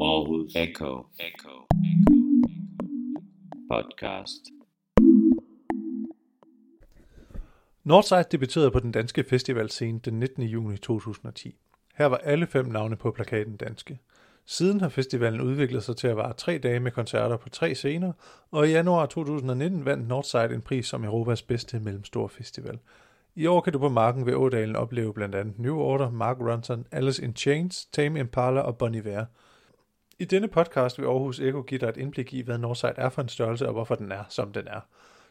Aarhus Echo Echo Echo, Podcast Northside debuterede på den danske festivalscene den 19. juni 2010. Her var alle fem navne på plakaten danske. Siden har festivalen udviklet sig til at vare tre dage med koncerter på tre scener, og i januar 2019 vandt Northside en pris som Europas bedste mellemstore festival. I år kan du på marken ved Ådalen opleve blandt andet New Order, Mark Ronson, Alice in Chains, Tame Impala og Bon Iver. I denne podcast vil Aarhus Eko give dig et indblik i, hvad Northside er for en størrelse og hvorfor den er, som den er.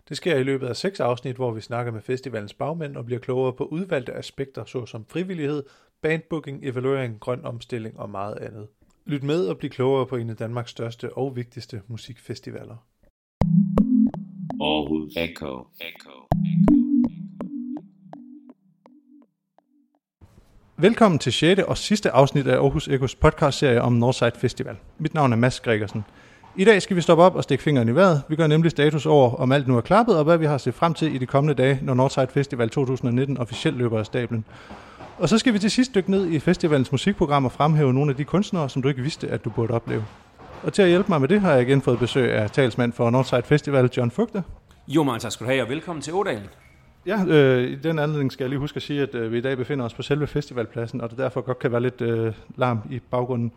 Det sker i løbet af seks afsnit, hvor vi snakker med festivalens bagmænd og bliver klogere på udvalgte aspekter, såsom frivillighed, bandbooking, evaluering, grøn omstilling og meget andet. Lyt med og bliv klogere på en af Danmarks største og vigtigste musikfestivaler. Aarhus Echo Echo Velkommen til 6. og sidste afsnit af Aarhus Ekos podcastserie om Northside Festival. Mit navn er Mads Gregersen. I dag skal vi stoppe op og stikke fingeren i vejret. Vi gør nemlig status over, om alt nu er klappet, og hvad vi har set frem til i de kommende dage, når Northside Festival 2019 officielt løber af stablen. Og så skal vi til sidst dykke ned i festivalens musikprogram og fremhæve nogle af de kunstnere, som du ikke vidste, at du burde opleve. Og til at hjælpe mig med det, har jeg igen fået besøg af talsmand for Northside Festival, John Fugte. Jo, man tak skal du have, og velkommen til Ådalen. Ja, øh, i den anledning skal jeg lige huske at sige, at øh, vi i dag befinder os på selve festivalpladsen, og det derfor godt kan være lidt øh, larm i baggrunden.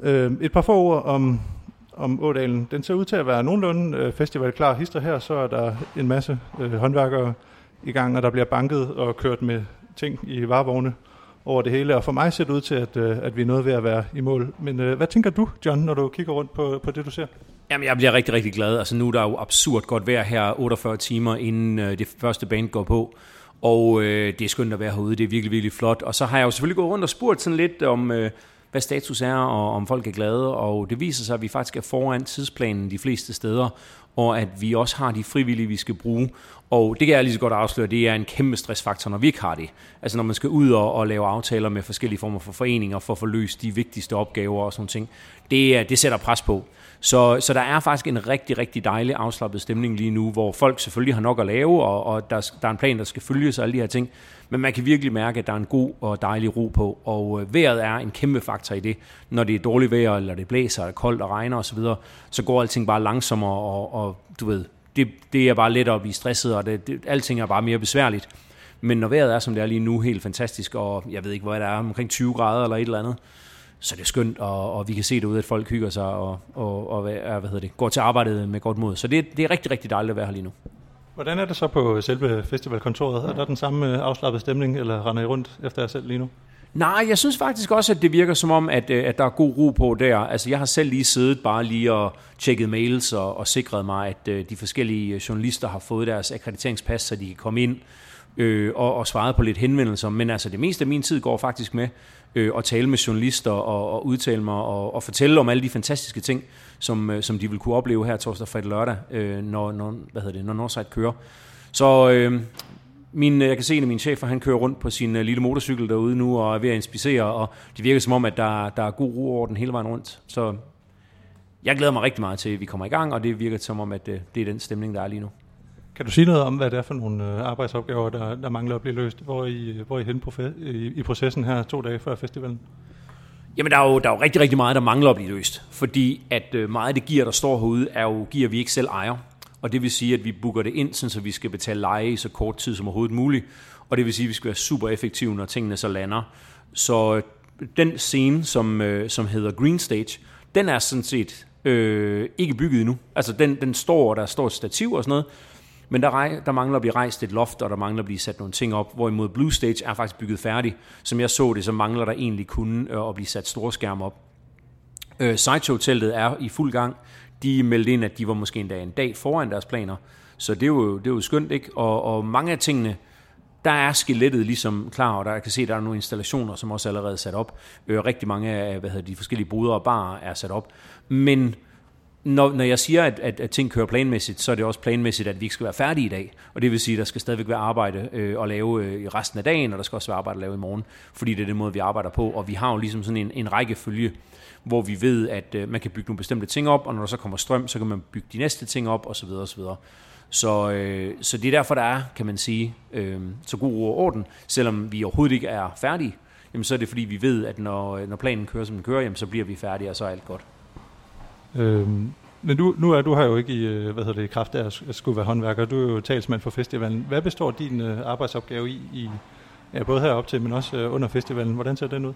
Øh, et par få ord om, om Ådalen. Den ser ud til at være nogenlunde øh, festivalklar hister her, så er der en masse øh, håndværkere i gang, og der bliver banket og kørt med ting i varevogne over det hele. Og for mig ser det ud til, at, øh, at vi er noget ved at være i mål. Men øh, hvad tænker du, John, når du kigger rundt på, på det, du ser? Jamen, jeg bliver rigtig, rigtig glad. Altså, nu er der jo absurd godt vejr her, 48 timer inden øh, det første band går på. Og øh, det er skønt at være herude, det er virkelig, virkelig flot. Og så har jeg jo selvfølgelig gået rundt og spurgt sådan lidt om, øh, hvad status er, og om folk er glade. Og det viser sig, at vi faktisk er foran tidsplanen de fleste steder, og at vi også har de frivillige, vi skal bruge. Og det kan jeg lige så godt afsløre, det er en kæmpe stressfaktor, når vi ikke har det. Altså når man skal ud og, og lave aftaler med forskellige former for foreninger for at få løst de vigtigste opgaver og sådan ting. Det, det sætter pres på. Så, så der er faktisk en rigtig, rigtig dejlig afslappet stemning lige nu, hvor folk selvfølgelig har nok at lave, og, og der, der er en plan, der skal følges og alle de her ting. Men man kan virkelig mærke, at der er en god og dejlig ro på, og øh, vejret er en kæmpe faktor i det. Når det er dårligt vejr, eller det blæser, eller koldt og regner osv., så, så går alting bare langsommere, og, og du ved, det, det er bare let at blive stresset, og det, det, alting er bare mere besværligt. Men når vejret er, som det er lige nu, helt fantastisk, og jeg ved ikke, hvad det er, omkring 20 grader eller et eller andet, så det er skønt, og, og vi kan se det ud, at folk hygger sig og, og, og hvad, hvad hedder det, går til arbejdet med godt mod. Så det, det er rigtig, rigtig dejligt at være her lige nu. Hvordan er det så på selve festivalkontoret? Er der den samme øh, afslappede stemning, eller render I rundt efter jer selv lige nu? Nej, jeg synes faktisk også, at det virker som om, at, øh, at der er god ro på der. Altså, jeg har selv lige siddet bare lige og tjekket mails og, og sikret mig, at øh, de forskellige øh, journalister har fået deres akkrediteringspas, så de kan komme ind øh, og, og svare på lidt henvendelser. Men altså, det meste af min tid går faktisk med øh, at tale med journalister og, og udtale mig og, og fortælle om alle de fantastiske ting, som, øh, som de vil kunne opleve her torsdag, fredag lørdag, øh, når, når, hvad hedder det, når Northside kører. Så øh, min, jeg kan se, at min chef han kører rundt på sin uh, lille motorcykel derude nu og er ved at inspicere, og det virker som om, at der, der er god ro over den hele vejen rundt. Så jeg glæder mig rigtig meget til, at vi kommer i gang, og det virker som om, at uh, det er den stemning, der er lige nu. Kan du sige noget om, hvad det er for nogle arbejdsopgaver, der, der mangler at blive løst? Hvor er I, hvor er I hen i, i processen her to dage før festivalen? Jamen, der er, jo, der er jo rigtig, rigtig meget, der mangler at blive løst. Fordi at meget af det gear, der står herude, er jo gear, vi ikke selv ejer. Og det vil sige, at vi booker det ind, så vi skal betale leje i så kort tid som overhovedet muligt. Og det vil sige, at vi skal være super effektive, når tingene så lander. Så øh, den scene, som, øh, som hedder Green Stage, den er sådan set øh, ikke bygget endnu. Altså den, den står, der står et stativ og sådan noget, men der, der mangler at blive rejst et loft, og der mangler at blive sat nogle ting op, hvorimod Blue Stage er faktisk bygget færdig. Som jeg så det, så mangler der egentlig kun øh, at blive sat store skærme op. Øh, Sideshow-teltet er i fuld gang de meldte ind, at de var måske endda en dag foran deres planer. Så det er jo, det er jo skønt, ikke? Og, og mange af tingene, der er skelettet ligesom klar, og der jeg kan se, at der er nogle installationer, som også er allerede sat op. Øh, rigtig mange af hvad hedder, de forskellige boder og barer er sat op. Men når, når jeg siger, at, at, at ting kører planmæssigt, så er det også planmæssigt, at vi ikke skal være færdige i dag. Og det vil sige, at der skal stadigvæk være arbejde øh, at lave øh, i resten af dagen, og der skal også være arbejde at lave i morgen, fordi det er den måde, vi arbejder på. Og vi har jo ligesom sådan en, en række følge hvor vi ved, at øh, man kan bygge nogle bestemte ting op, og når der så kommer strøm, så kan man bygge de næste ting op, osv. osv. Så, øh, så det er derfor, der er, kan man sige, øh, så god ro og orden. Selvom vi overhovedet ikke er færdige, jamen så er det fordi, vi ved, at når, øh, når planen kører, som den kører, jamen så bliver vi færdige, og så er alt godt. Øhm, men du, nu er du her jo ikke i, øh, hvad hedder det, i kraft af at skulle være håndværker. Du er jo talsmand for festivalen. Hvad består din øh, arbejdsopgave i, i ja, både herop til, men også øh, under festivalen? Hvordan ser den ud?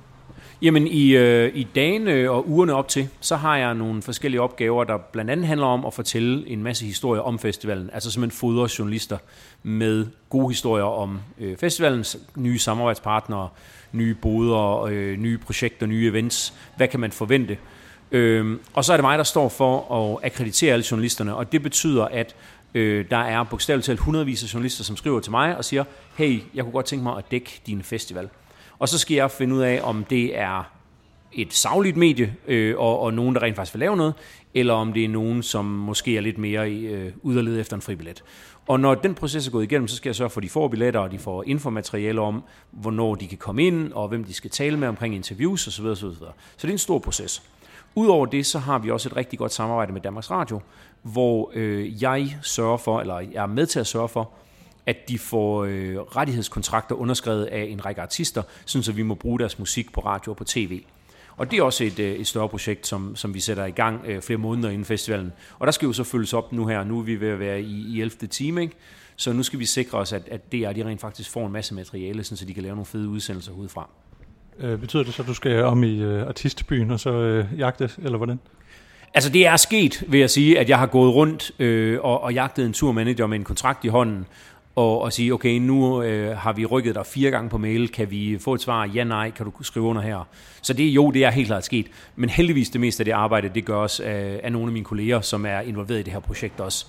Jamen i, øh, i dagene og ugerne op til, så har jeg nogle forskellige opgaver, der blandt andet handler om at fortælle en masse historier om festivalen. Altså simpelthen fodre journalister med gode historier om øh, festivalens nye samarbejdspartnere, nye boder, øh, nye projekter, nye events. Hvad kan man forvente? Øh, og så er det mig, der står for at akkreditere alle journalisterne, og det betyder, at øh, der er bogstaveligt talt hundredvis af journalister, som skriver til mig og siger, hey, jeg kunne godt tænke mig at dække din festival. Og så skal jeg finde ud af, om det er et savligt medie, øh, og, og nogen, der rent faktisk vil lave noget, eller om det er nogen, som måske er lidt mere øh, ud efter en fribillet. Og når den proces er gået igennem, så skal jeg sørge for, at de får billetter, og de får infomateriale om, hvornår de kan komme ind, og hvem de skal tale med omkring interviews osv. osv. Så det er en stor proces. Udover det, så har vi også et rigtig godt samarbejde med Danmarks Radio, hvor øh, jeg sørger for, eller jeg er med til at sørge for, at de får øh, rettighedskontrakter underskrevet af en række artister, sådan så vi må bruge deres musik på radio og på tv. Og det er også et, øh, et større projekt, som, som vi sætter i gang øh, flere måneder inden festivalen. Og der skal jo så følges op nu her. Nu er vi ved at være i, i 11. time, ikke? Så nu skal vi sikre os, at, at DR de rent faktisk får en masse materiale, sådan så de kan lave nogle fede udsendelser udefra. Øh, betyder det så, at du skal om i øh, artistbyen og så øh, jagte, eller hvordan? Altså det er sket, vil jeg sige, at jeg har gået rundt øh, og, og jagtet en turmanager med en kontrakt i hånden, og, og sige, okay, nu øh, har vi rykket dig fire gange på mail, kan vi få et svar, ja, nej, kan du skrive under her? Så det jo, det er helt klart sket. Men heldigvis det meste af det arbejde, det gøres af, af nogle af mine kolleger, som er involveret i det her projekt også.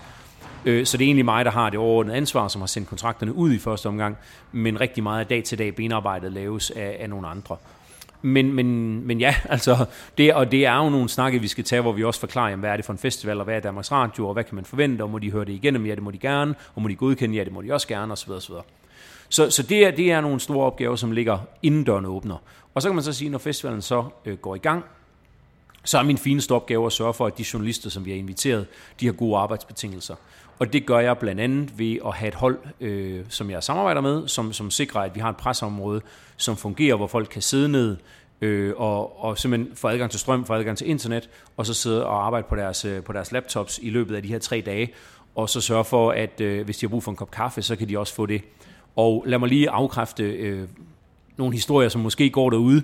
Øh, så det er egentlig mig, der har det overordnede ansvar, som har sendt kontrakterne ud i første omgang, men rigtig meget af dag-til-dag benarbejdet laves af, af nogle andre. Men, men, men ja, altså, det, og det er jo nogle snakke, vi skal tage, hvor vi også forklarer, jamen, hvad er det for en festival, og hvad er Danmarks Radio, og hvad kan man forvente, og må de høre det igennem, ja, det må de gerne, og må de godkende, ja, det må de også gerne, osv. osv. Så, så det, er, det er nogle store opgaver, som ligger inden døren åbner. Og så kan man så sige, når festivalen så øh, går i gang, så er min fineste opgave at sørge for, at de journalister, som vi har inviteret, de har gode arbejdsbetingelser. Og det gør jeg blandt andet ved at have et hold, øh, som jeg samarbejder med, som, som sikrer, at vi har et presseområde, som fungerer, hvor folk kan sidde ned øh, og, og simpelthen få adgang til strøm, få adgang til internet, og så sidde og arbejde på deres, øh, på deres laptops i løbet af de her tre dage, og så sørge for, at øh, hvis de har brug for en kop kaffe, så kan de også få det. Og lad mig lige afkræfte øh, nogle historier, som måske går derude,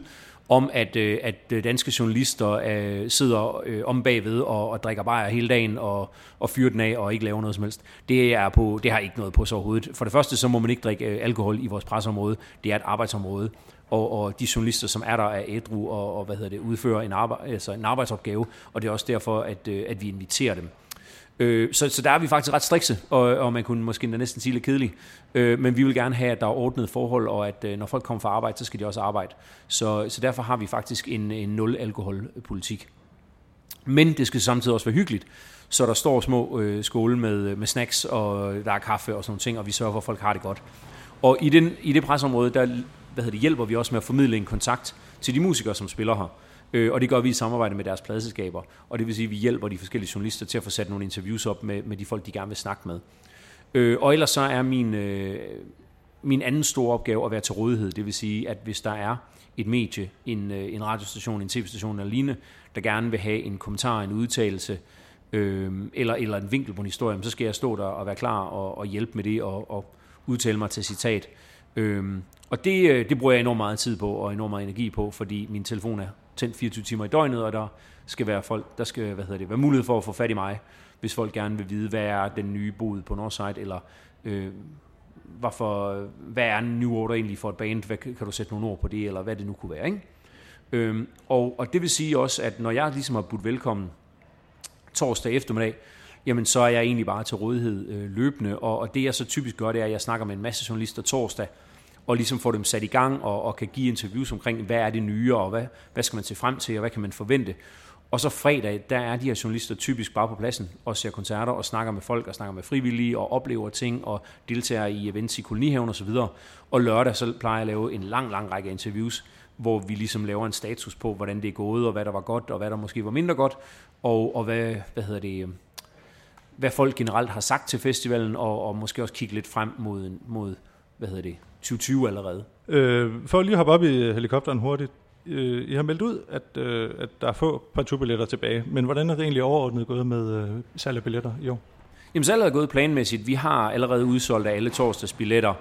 om at, øh, at øh, danske journalister øh, sidder øh, om bagved og, og drikker bajer hele dagen og, og fyrer den af og ikke laver noget som helst. Det, er på, det har ikke noget på så overhovedet. For det første, så må man ikke drikke øh, alkohol i vores presseområde. Det er et arbejdsområde. Og, og de journalister, som er der, er ædru og, og hvad hedder det, udfører en, arbejde, altså en arbejdsopgave. Og det er også derfor, at, øh, at vi inviterer dem. Øh, så, så der er vi faktisk ret strikse, og, og man kunne måske næsten sige lidt kedelig. Øh, men vi vil gerne have, at der er ordnet forhold, og at øh, når folk kommer fra arbejde, så skal de også arbejde. Så, så derfor har vi faktisk en, en nul-alkoholpolitik. Men det skal samtidig også være hyggeligt. Så der står små øh, skåle med, med snacks, og der er kaffe og sådan nogle ting, og vi sørger for, at folk har det godt. Og i, den, i det presområde, der hvad hedder det, hjælper vi også med at formidle en kontakt til de musikere, som spiller her. Øh, og det gør vi i samarbejde med deres pladselskaber. Og det vil sige, at vi hjælper de forskellige journalister til at få sat nogle interviews op med, med de folk, de gerne vil snakke med. Øh, og ellers så er min, øh, min anden store opgave at være til rådighed. Det vil sige, at hvis der er et medie, en, øh, en radiostation, en tv-station eller lignende, der gerne vil have en kommentar, en udtalelse, øh, eller, eller en vinkel på en historie, så skal jeg stå der og være klar og, og hjælpe med det og, og udtale mig til citat. Øh, og det, øh, det bruger jeg enormt meget tid på og enormt meget energi på, fordi min telefon er tændt 24 timer i døgnet, og der skal være folk, der skal hvad hedder det, være mulighed for at få fat i mig, hvis folk gerne vil vide, hvad er den nye bod på Northside, eller øh, hvorfor, hvad er en new order egentlig for et band, hvad, kan du sætte nogle ord på det, eller hvad det nu kunne være. Ikke? Øhm, og, og det vil sige også, at når jeg ligesom har budt velkommen torsdag eftermiddag, jamen så er jeg egentlig bare til rådighed øh, løbende, og, og det jeg så typisk gør, det er, at jeg snakker med en masse journalister torsdag, og ligesom få dem sat i gang og, og kan give interviews omkring, hvad er det nye, og hvad, hvad skal man se frem til, og hvad kan man forvente. Og så fredag, der er de her journalister typisk bare på pladsen og ser koncerter og snakker med folk og snakker med frivillige og oplever ting og deltager i events i kolonihaven osv. Og lørdag så plejer jeg at lave en lang, lang række interviews, hvor vi ligesom laver en status på, hvordan det er gået, og hvad der var godt, og hvad der måske var mindre godt, og, og hvad, hvad hedder det, hvad folk generelt har sagt til festivalen, og, og måske også kigge lidt frem mod, mod hvad hedder det, 2020 allerede. Øh, for lige at hoppe op i helikopteren hurtigt. Øh, I har meldt ud, at, øh, at der er få partout-billetter tilbage, men hvordan er det egentlig overordnet gået med øh, salg af billetter i år? Jamen, salget er gået planmæssigt. Vi har allerede udsolgt af alle torsdags billetter,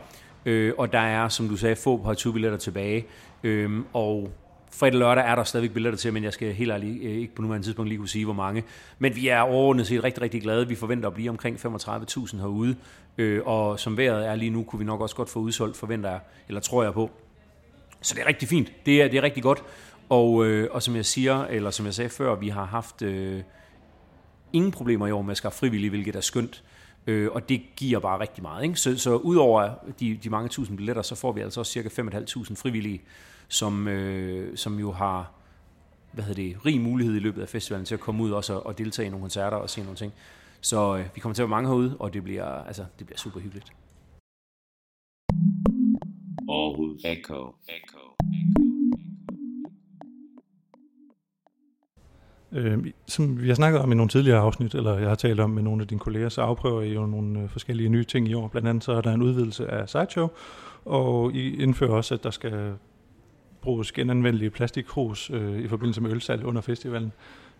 øh, og der er, som du sagde, få partout-billetter tilbage. Øh, og fredag og lørdag er der stadigvæk billetter til, men jeg skal helt ærligt øh, ikke på nuværende tidspunkt lige kunne sige, hvor mange. Men vi er overordnet set rigtig, rigtig glade. Vi forventer at blive omkring 35.000 herude, øh, og som vejret er lige nu, kunne vi nok også godt få udsolgt, forventer jeg, eller tror jeg på. Så det er rigtig fint. Det er, det er rigtig godt. Og, øh, og som jeg siger, eller som jeg sagde før, vi har haft øh, ingen problemer i år med at skaffe frivillige, hvilket er skønt. Øh, og det giver bare rigtig meget. Ikke? Så, så udover de, de mange tusind billetter, så får vi altså også cirka 5.500 frivillige, som, øh, som jo har hvad hedder det, rig mulighed i løbet af festivalen til at komme ud også og, og deltage i nogle koncerter og se nogle ting. Så øh, vi kommer til at være mange herude, og det bliver, altså, det bliver super hyggeligt. Aarhus Echo. Echo. Øh, som vi har snakket om i nogle tidligere afsnit, eller jeg har talt om med nogle af dine kolleger, så afprøver I jo nogle øh, forskellige nye ting i år. Blandt andet så er der en udvidelse af Sideshow, og I indfører også, at der skal bruges genanvendelige plastikkrus øh, i forbindelse med ølsalg under festivalen.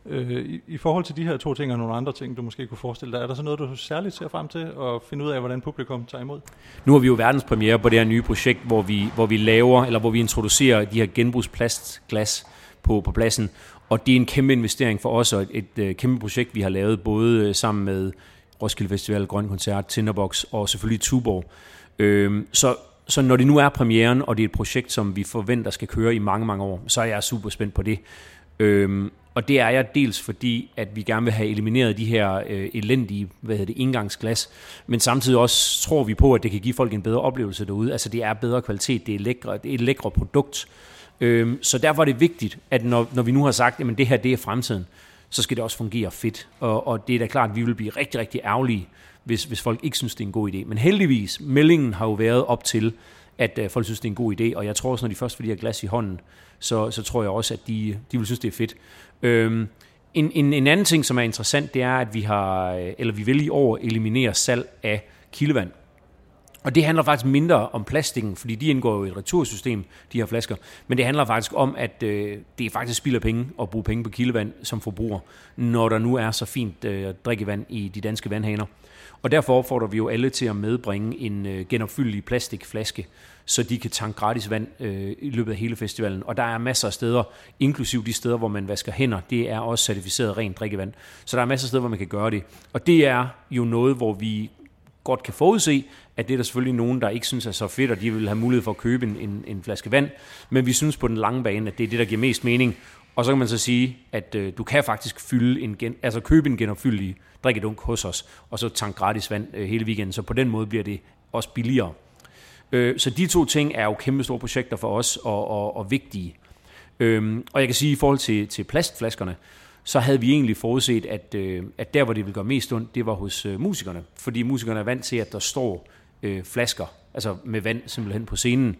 Øh, i, I forhold til de her to ting og nogle andre ting, du måske kunne forestille dig, er der så noget, du særligt ser frem til at finde ud af, hvordan publikum tager imod? Nu har vi jo verdenspremiere på det her nye projekt, hvor vi, hvor vi laver, eller hvor vi introducerer de her genbrugsplastglas på, på pladsen, og det er en kæmpe investering for os, og et, et, øh, kæmpe projekt, vi har lavet, både øh, sammen med Roskilde Festival, Grøn Koncert, Tinderbox og selvfølgelig Tuborg. Øhm, så, så når det nu er premieren, og det er et projekt, som vi forventer skal køre i mange, mange år, så er jeg super spændt på det. Øhm, og det er jeg dels fordi, at vi gerne vil have elimineret de her øh, elendige hvad hedder det, indgangsglas, men samtidig også tror vi på, at det kan give folk en bedre oplevelse derude. Altså det er bedre kvalitet, det er, lækre, det er et lækre produkt, Øhm, så derfor er det vigtigt, at når, når vi nu har sagt, at det her det er fremtiden, så skal det også fungere fedt. Og, og det er da klart, at vi vil blive rigtig, rigtig ærgerlige, hvis, hvis folk ikke synes, det er en god idé. Men heldigvis, meldingen har jo været op til, at øh, folk synes, det er en god idé, og jeg tror også, når de først får de her glas i hånden, så, så tror jeg også, at de, de vil synes, det er fedt. Øhm, en, en, en anden ting, som er interessant, det er, at vi har, øh, eller vi vil i år eliminere salg af kildevand. Og det handler faktisk mindre om plastikken, fordi de indgår jo i et retursystem, de her flasker. Men det handler faktisk om, at øh, det faktisk spild af penge at bruge penge på kildevand som forbruger, når der nu er så fint øh, drikkevand i de danske vandhaner. Og derfor opfordrer vi jo alle til at medbringe en øh, genopfyldelig plastikflaske, så de kan tanke gratis vand øh, i løbet af hele festivalen. Og der er masser af steder, inklusiv de steder, hvor man vasker hænder, det er også certificeret rent drikkevand. Så der er masser af steder, hvor man kan gøre det. Og det er jo noget, hvor vi godt kan forudse, at det er der selvfølgelig nogen, der ikke synes er så fedt, og de vil have mulighed for at købe en, en, en flaske vand. Men vi synes på den lange bane, at det er det, der giver mest mening. Og så kan man så sige, at øh, du kan faktisk fylde en gen, altså købe en genopfyldelig drikkedunk hos os, og så tanke gratis vand øh, hele weekenden. Så på den måde bliver det også billigere. Øh, så de to ting er jo kæmpe store projekter for os, og, og, og vigtige. Øh, og jeg kan sige, at i forhold til, til plastflaskerne, så havde vi egentlig forudset, at, øh, at der, hvor det ville gøre mest ondt, det var hos øh, musikerne. Fordi musikerne er vant til, at der står øh, flasker, altså med vand simpelthen på scenen.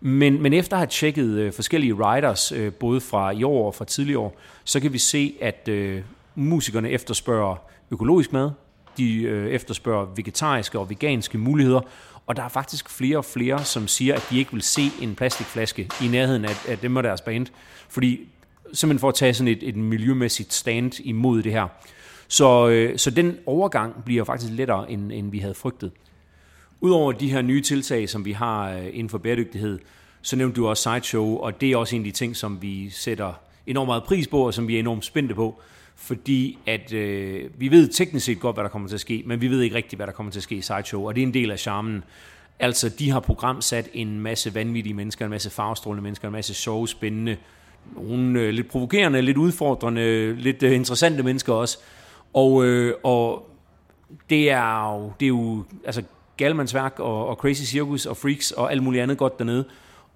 Men, men efter at have tjekket øh, forskellige riders, øh, både fra i år og fra tidligere år, så kan vi se, at øh, musikerne efterspørger økologisk mad, de øh, efterspørger vegetariske og veganske muligheder, og der er faktisk flere og flere, som siger, at de ikke vil se en plastikflaske i nærheden af, af dem og deres band, fordi simpelthen for at tage sådan et, et miljømæssigt stand imod det her. Så, øh, så den overgang bliver faktisk lettere, end, end vi havde frygtet. Udover de her nye tiltag, som vi har øh, inden for bæredygtighed, så nævnte du også Sideshow, og det er også en af de ting, som vi sætter enormt meget pris på, og som vi er enormt spændte på, fordi at øh, vi ved teknisk set godt, hvad der kommer til at ske, men vi ved ikke rigtigt, hvad der kommer til at ske i Sideshow, og det er en del af charmen. Altså, de har programsat en masse vanvittige mennesker, en masse farvestrålende mennesker, en masse sjove, spændende, nogle øh, lidt provokerende, lidt udfordrende, lidt øh, interessante mennesker også. Og, øh, og det er jo, det er jo altså, galmandsværk og, og crazy circus og freaks og alt muligt andet godt dernede.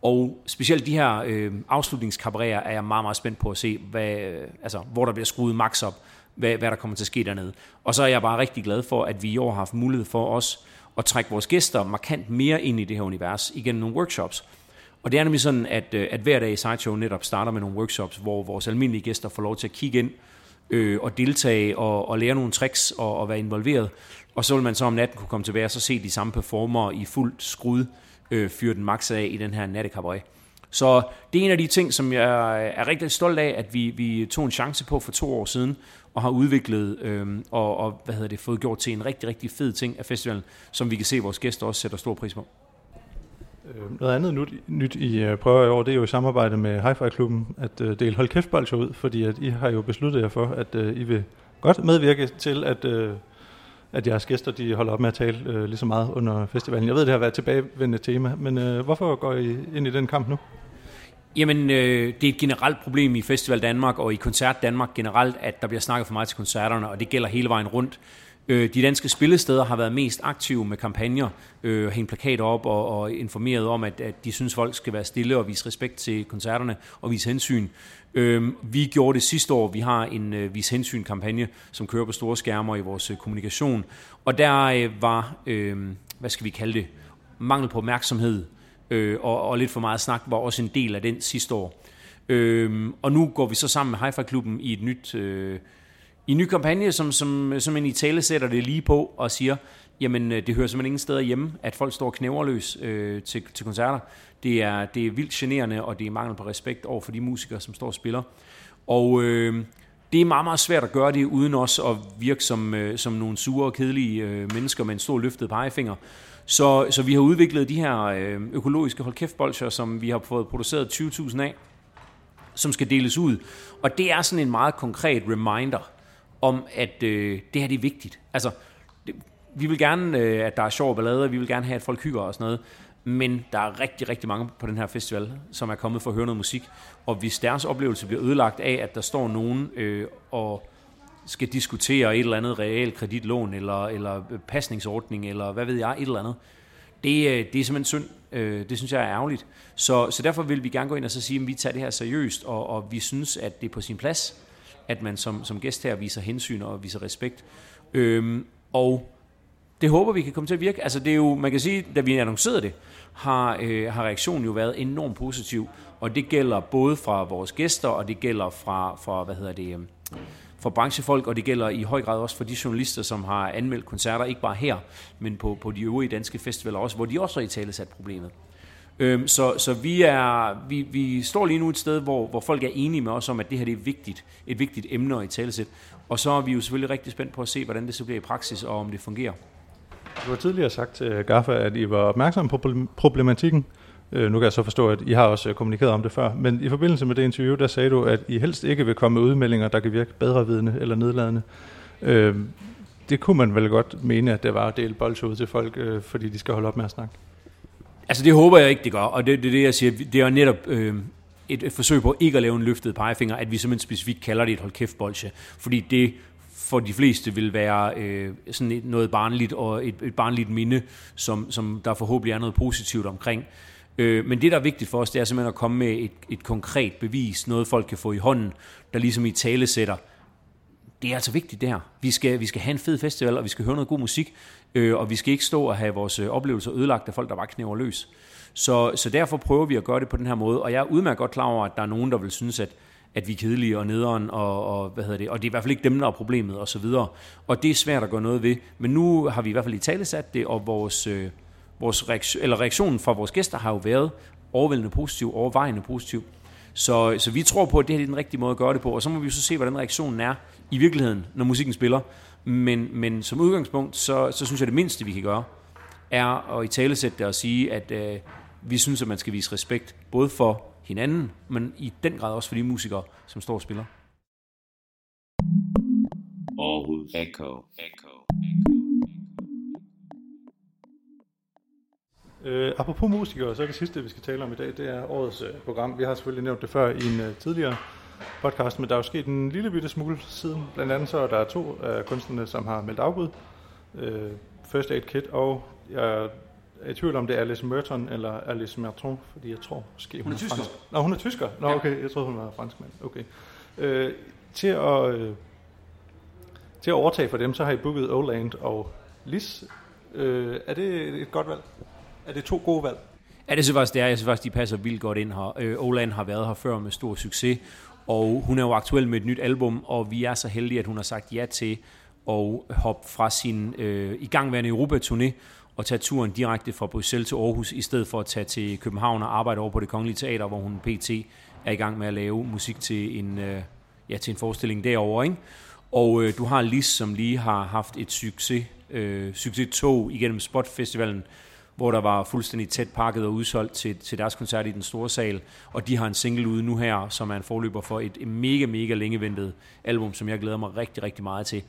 Og specielt de her øh, afslutningskabarerer er jeg meget, meget spændt på at se, hvad, øh, altså, hvor der bliver skruet max op, hvad, hvad der kommer til at ske dernede. Og så er jeg bare rigtig glad for, at vi i år har haft mulighed for os at trække vores gæster markant mere ind i det her univers igennem nogle workshops. Og det er nemlig sådan, at, øh, at hver dag i Sideshow netop starter med nogle workshops, hvor vores almindelige gæster får lov til at kigge ind øh, og deltage og, og lære nogle tricks og, og være involveret. Og så vil man så om natten kunne komme tilbage og så se de samme performer i fuld skrud øh, fyre den max af i den her nattekabaret. Så det er en af de ting, som jeg er rigtig stolt af, at vi, vi tog en chance på for to år siden, og har udviklet øh, og, og hvad hedder det, fået gjort til en rigtig, rigtig fed ting af festivalen, som vi kan se, at vores gæster også sætter stor pris på. Øh, noget andet nyt, nyt I øh, prøver i år, det er jo i samarbejde med Hi-Fi-klubben at uh, dele hold kæft ud, fordi at I har jo besluttet jer for, at uh, I vil godt medvirke til, at, uh, at jeres gæster de holder op med at tale uh, lige så meget under festivalen. Jeg ved, det har været et tilbagevendende tema, men uh, hvorfor går I ind i den kamp nu? Jamen, øh, det er et generelt problem i Festival Danmark og i Koncert Danmark generelt, at der bliver snakket for meget til koncerterne, og det gælder hele vejen rundt. Øh, de danske spillesteder har været mest aktive med kampagner, øh, hængt plakater op og, og informeret om, at, at de synes, folk skal være stille og vise respekt til koncerterne og vise hensyn. Øh, vi gjorde det sidste år. Vi har en øh, vis hensyn-kampagne, som kører på store skærmer i vores øh, kommunikation. Og der øh, var, øh, hvad skal vi kalde det, mangel på opmærksomhed øh, og, og lidt for meget snak var også en del af den sidste år. Øh, og nu går vi så sammen med Haifa-klubben i et nyt... Øh, i en ny kampagne, som, som, som en i tale sætter det lige på og siger, jamen øh, det hører simpelthen ingen steder hjemme, at folk står knæverløs øh, til, til koncerter. Det er, det er vildt generende, og det er mangel på respekt over for de musikere, som står og spiller. Og øh, det er meget, meget svært at gøre det, uden også at virke som, øh, som nogle sure og kedelige øh, mennesker med en stor løftet pegefinger. Så, så vi har udviklet de her øh, økologiske holdkæftbolcher, som vi har fået produceret 20.000 af, som skal deles ud. Og det er sådan en meget konkret reminder om, at øh, det her det er vigtigt. Altså, det, vi vil gerne, øh, at der er sjov ballade, vi vil gerne have, at folk hygger og sådan noget. Men der er rigtig, rigtig mange på den her festival, som er kommet for at høre noget musik. Og hvis deres oplevelse bliver ødelagt af, at der står nogen øh, og skal diskutere et eller andet realkreditlån, eller, eller pasningsordning, eller hvad ved jeg, et eller andet. Det, øh, det er simpelthen synd. Øh, det synes jeg er ærgerligt. Så, så derfor vil vi gerne gå ind og så sige, at vi tager det her seriøst, og, og vi synes, at det er på sin plads, at man som, som gæst her viser hensyn og viser respekt. Øhm, og det håber vi kan komme til at virke. Altså det er jo, man kan sige, da vi annoncerede det, har, øh, har reaktionen jo været enormt positiv, og det gælder både fra vores gæster, og det gælder fra, fra hvad hedder det, øh, for branchefolk, og det gælder i høj grad også for de journalister, som har anmeldt koncerter, ikke bare her, men på, på de øvrige danske festivaler også, hvor de også har i tale sat problemet. Øhm, så så vi, er, vi, vi står lige nu et sted, hvor, hvor folk er enige med os om, at det her det er vigtigt, et vigtigt emne og i talesæt. Og så er vi jo selvfølgelig rigtig spændt på at se, hvordan det så bliver i praksis, og om det fungerer. Du har tidligere sagt til Gaffa, at I var opmærksom på problematikken, Øh, nu kan jeg så forstå, at I har også kommunikeret om det før, men i forbindelse med det interview, der sagde du, at I helst ikke vil komme med udmeldinger, der kan virke bedrevidende eller nedladende. Øh, det kunne man vel godt mene, at det var at dele bolde ud til folk, øh, fordi de skal holde op med at snakke. Altså det håber jeg ikke, det gør, og det er det, det, jeg siger. Det er netop øh, et, et forsøg på ikke at lave en løftet pegefinger, at vi simpelthen specifikt kalder det et hold kæft bolsje, fordi det for de fleste vil være øh, sådan et, noget barnligt og et, et barnligt minde, som, som der forhåbentlig er noget positivt omkring. Øh, men det, der er vigtigt for os, det er simpelthen at komme med et, et konkret bevis, noget folk kan få i hånden, der ligesom i tale sætter, det er altså vigtigt der. Vi skal, vi skal have en fed festival, og vi skal høre noget god musik, øh, og vi skal ikke stå og have vores øh, oplevelser ødelagt af folk, der bare knæver løs. Så, så derfor prøver vi at gøre det på den her måde, og jeg er udmærket godt klar over, at der er nogen, der vil synes, at, at vi er kedelige og nederen, og, og, hvad hedder det, og det er i hvert fald ikke dem, der er problemet, og så videre. Og det er svært at gøre noget ved, men nu har vi i hvert fald i tale sat det, og vores... Øh, vores reaktion, eller reaktionen fra vores gæster har jo været overvældende positiv, overvejende positiv. Så, så vi tror på, at det her er den rigtige måde at gøre det på, og så må vi jo så se, hvordan reaktionen er i virkeligheden, når musikken spiller. Men, men som udgangspunkt, så, så synes jeg, det mindste, vi kan gøre, er at i talesætte det og sige, at øh, vi synes, at man skal vise respekt, både for hinanden, men i den grad også for de musikere, som står og spiller. Aarhus Echo. Echo. Øh, apropos musikere, så er det sidste, vi skal tale om i dag, det er årets øh, program. Vi har selvfølgelig nævnt det før i en øh, tidligere podcast, men der er jo sket en lille bitte smule siden. Blandt andet så er der to af kunstnerne, som har meldt afbud. Øh, First Aid Kit, og jeg er i tvivl om, det er Alice Merton eller Alice Merton, fordi jeg tror måske, hun, hun er, er tysker. Fransk. Nå, hun er tysker? Nå, okay, jeg troede, hun var franskmand. Okay. Øh, til, at, øh, til at overtage for dem, så har I booket Oland og Lis. Øh, er det et godt valg? Er det to gode valg? Ja, det synes jeg faktisk, det er. Jeg synes faktisk, de passer vildt godt ind her. Øh, Olan har været her før med stor succes. Og hun er jo aktuel med et nyt album, og vi er så heldige, at hun har sagt ja til at hoppe fra sin øh, igangværende Europa-turné og tage turen direkte fra Bruxelles til Aarhus, i stedet for at tage til København og arbejde over på det Kongelige Teater, hvor hun pt. er i gang med at lave musik til en, øh, ja, til en forestilling derovre. Ikke? Og øh, du har Lis, som lige har haft et succes, øh, succes-tog igennem Spot-festivalen, hvor der var fuldstændig tæt pakket og udsolgt til, til deres koncert i den store sal. Og de har en single ude nu her, som er en forløber for et mega, mega længeventet album, som jeg glæder mig rigtig, rigtig meget til.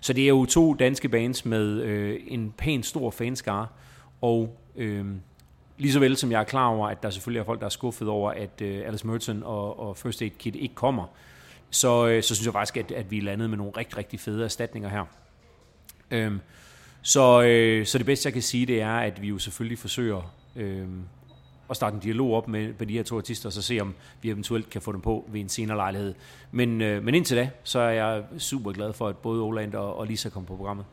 Så det er jo to danske bands med øh, en pæn stor fanskare, og øh, lige så vel som jeg er klar over, at der selvfølgelig er folk, der er skuffet over, at øh, Alice Merton og, og First Aid Kit ikke kommer, så, øh, så synes jeg faktisk, at, at vi er landet med nogle rigtig, rigtig fede erstatninger her. Øh, så, øh, så det bedste, jeg kan sige, det er, at vi jo selvfølgelig forsøger øh, at starte en dialog op med, med de her to artister, og så se, om vi eventuelt kan få dem på ved en senere lejlighed. Men, øh, men indtil da, så er jeg super glad for, at både Oland og, og Lisa kommer på programmet.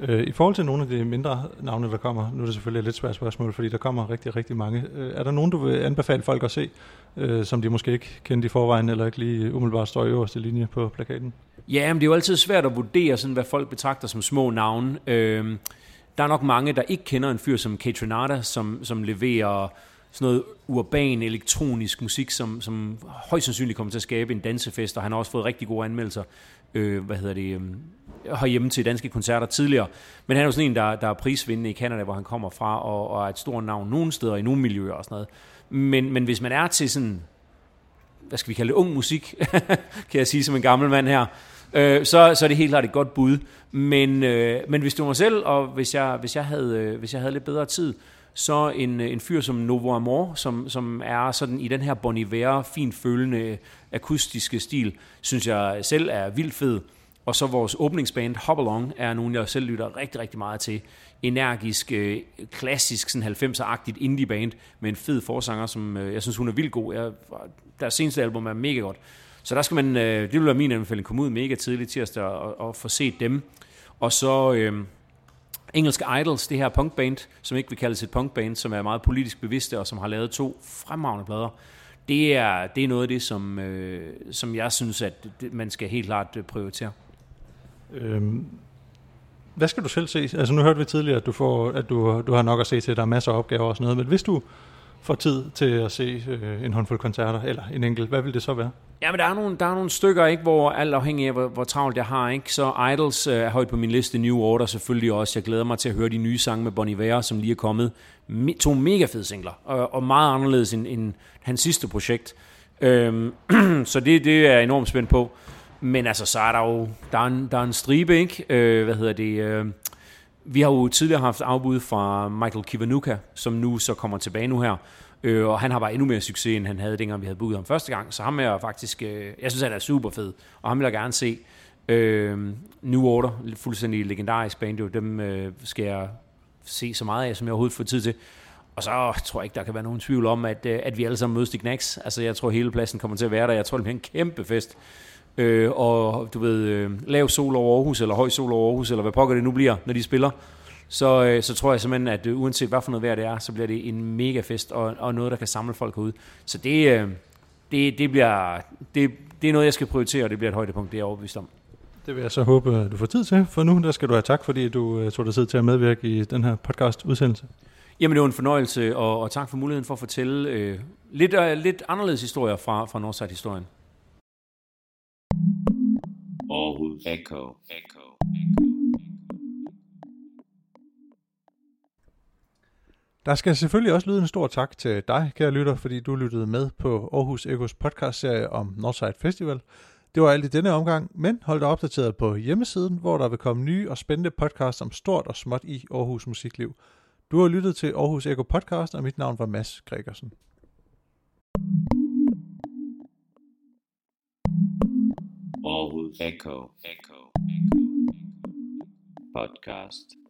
Øh, I forhold til nogle af de mindre navne, der kommer, nu er det selvfølgelig et lidt svært spørgsmål, fordi der kommer rigtig, rigtig mange. Øh, er der nogen, du vil anbefale folk at se, øh, som de måske ikke kendte i forvejen, eller ikke lige umiddelbart står i øverste linje på plakaten? Ja, men det er jo altid svært at vurdere, sådan, hvad folk betragter som små navne. Øh, der er nok mange, der ikke kender en fyr som Catronata, som, som leverer sådan noget urban, elektronisk musik, som, som højst sandsynligt kommer til at skabe en dansefest, og han har også fået rigtig gode anmeldelser øh, hvad hedder det, øhm, herhjemme hjemme til danske koncerter tidligere. Men han er jo sådan en, der, der er prisvindende i Canada, hvor han kommer fra, og, og er et stort navn nogle steder, i nogle miljøer og sådan noget. Men, men hvis man er til sådan, hvad skal vi kalde det, ung musik, kan jeg sige som en gammel mand her, øh, så, så er det helt klart et godt bud. Men, øh, men hvis du var selv, og hvis jeg, hvis, jeg havde, øh, hvis jeg havde lidt bedre tid, så en, øh, en fyr som Novo Amor, som, som er sådan i den her Bon Iver, fint følende, øh, akustiske stil, synes jeg selv er vildt fed. Og så vores åbningsband Hop Along er nogen, jeg selv lytter rigtig, rigtig meget til. Energisk, øh, klassisk, sådan 90'er-agtigt indie-band med en fed forsanger, som øh, jeg synes, hun er vildt god. Jeg, deres seneste album er mega godt. Så der skal man, øh, det vil være min anbefaling, komme ud mega tidligt tirsdag og, og få set dem. Og så øh, Engelske Idols, det her punkband, som ikke vil kaldes et punkband, som er meget politisk bevidste og som har lavet to fremragende plader. Det er, det er noget af det, som, øh, som jeg synes, at man skal helt klart øh, prioritere. Øhm, hvad skal du selv se? Altså nu hørte vi tidligere, at du, får, at du, du har nok at se til, at der er masser af opgaver og sådan noget, men hvis du får tid til at se øh, en håndfuld koncerter, eller en enkelt, hvad vil det så være? Ja, men der er nogle, der er nogle stykker, ikke, hvor alt afhængig af, hvor, hvor travlt jeg har. Ikke? Så Idols øh, er højt på min liste. New Order selvfølgelig også. Jeg glæder mig til at høre de nye sange med Bon Iver, som lige er kommet. Me, to mega fede singler, og, og meget anderledes end, end hans sidste projekt. Øhm, så det, det er jeg enormt spændt på. Men altså, så er der jo der er en, der er en stribe, ikke? Øh, hvad hedder det? Øh, vi har jo tidligere haft afbud fra Michael Kiwanuka, som nu så kommer tilbage nu her. Øh, og han har bare endnu mere succes, end han havde, dengang vi havde budet ham første gang. Så ham er faktisk, øh, jeg synes, han er super fed, og ham vil jeg gerne se. Øh, New Order, fuldstændig legendarisk band, jo, dem øh, skal jeg se så meget af, som jeg overhovedet får tid til. Og så tror jeg ikke, der kan være nogen tvivl om, at, øh, at vi alle sammen mødes i Knacks. Altså, jeg tror, hele pladsen kommer til at være der. Jeg tror, det bliver en kæmpe fest. Øh, og du ved, øh, lav sol over Aarhus, eller høj sol over Aarhus, eller hvad pokker det nu bliver, når de spiller så, øh, så tror jeg simpelthen, at øh, uanset hvad for noget vejr det er, så bliver det en mega fest, og, og noget, der kan samle folk ud. Så det, øh, det, det, bliver, det, det er noget, jeg skal prioritere, og det bliver et højdepunkt, det er jeg overbevist om. Det vil jeg så håbe, at du får tid til, for nu der skal du have tak, fordi du tog dig tid til at medvirke i den her podcast-udsendelse. Jamen, det var en fornøjelse, og, og tak for muligheden for at fortælle øh, lidt, uh, lidt anderledes historier fra, fra Northside-historien. Aarhus Echo. Echo. Echo. Der skal selvfølgelig også lyde en stor tak til dig, kære lytter, fordi du lyttede med på Aarhus Ekos podcast-serie om Northside Festival. Det var alt i denne omgang, men hold dig opdateret på hjemmesiden, hvor der vil komme nye og spændende podcasts om stort og småt i Aarhus musikliv. Du har lyttet til Aarhus Eko Podcast, og mit navn var Mads Gregersen. Aarhus Echo. Echo. Echo. Podcast.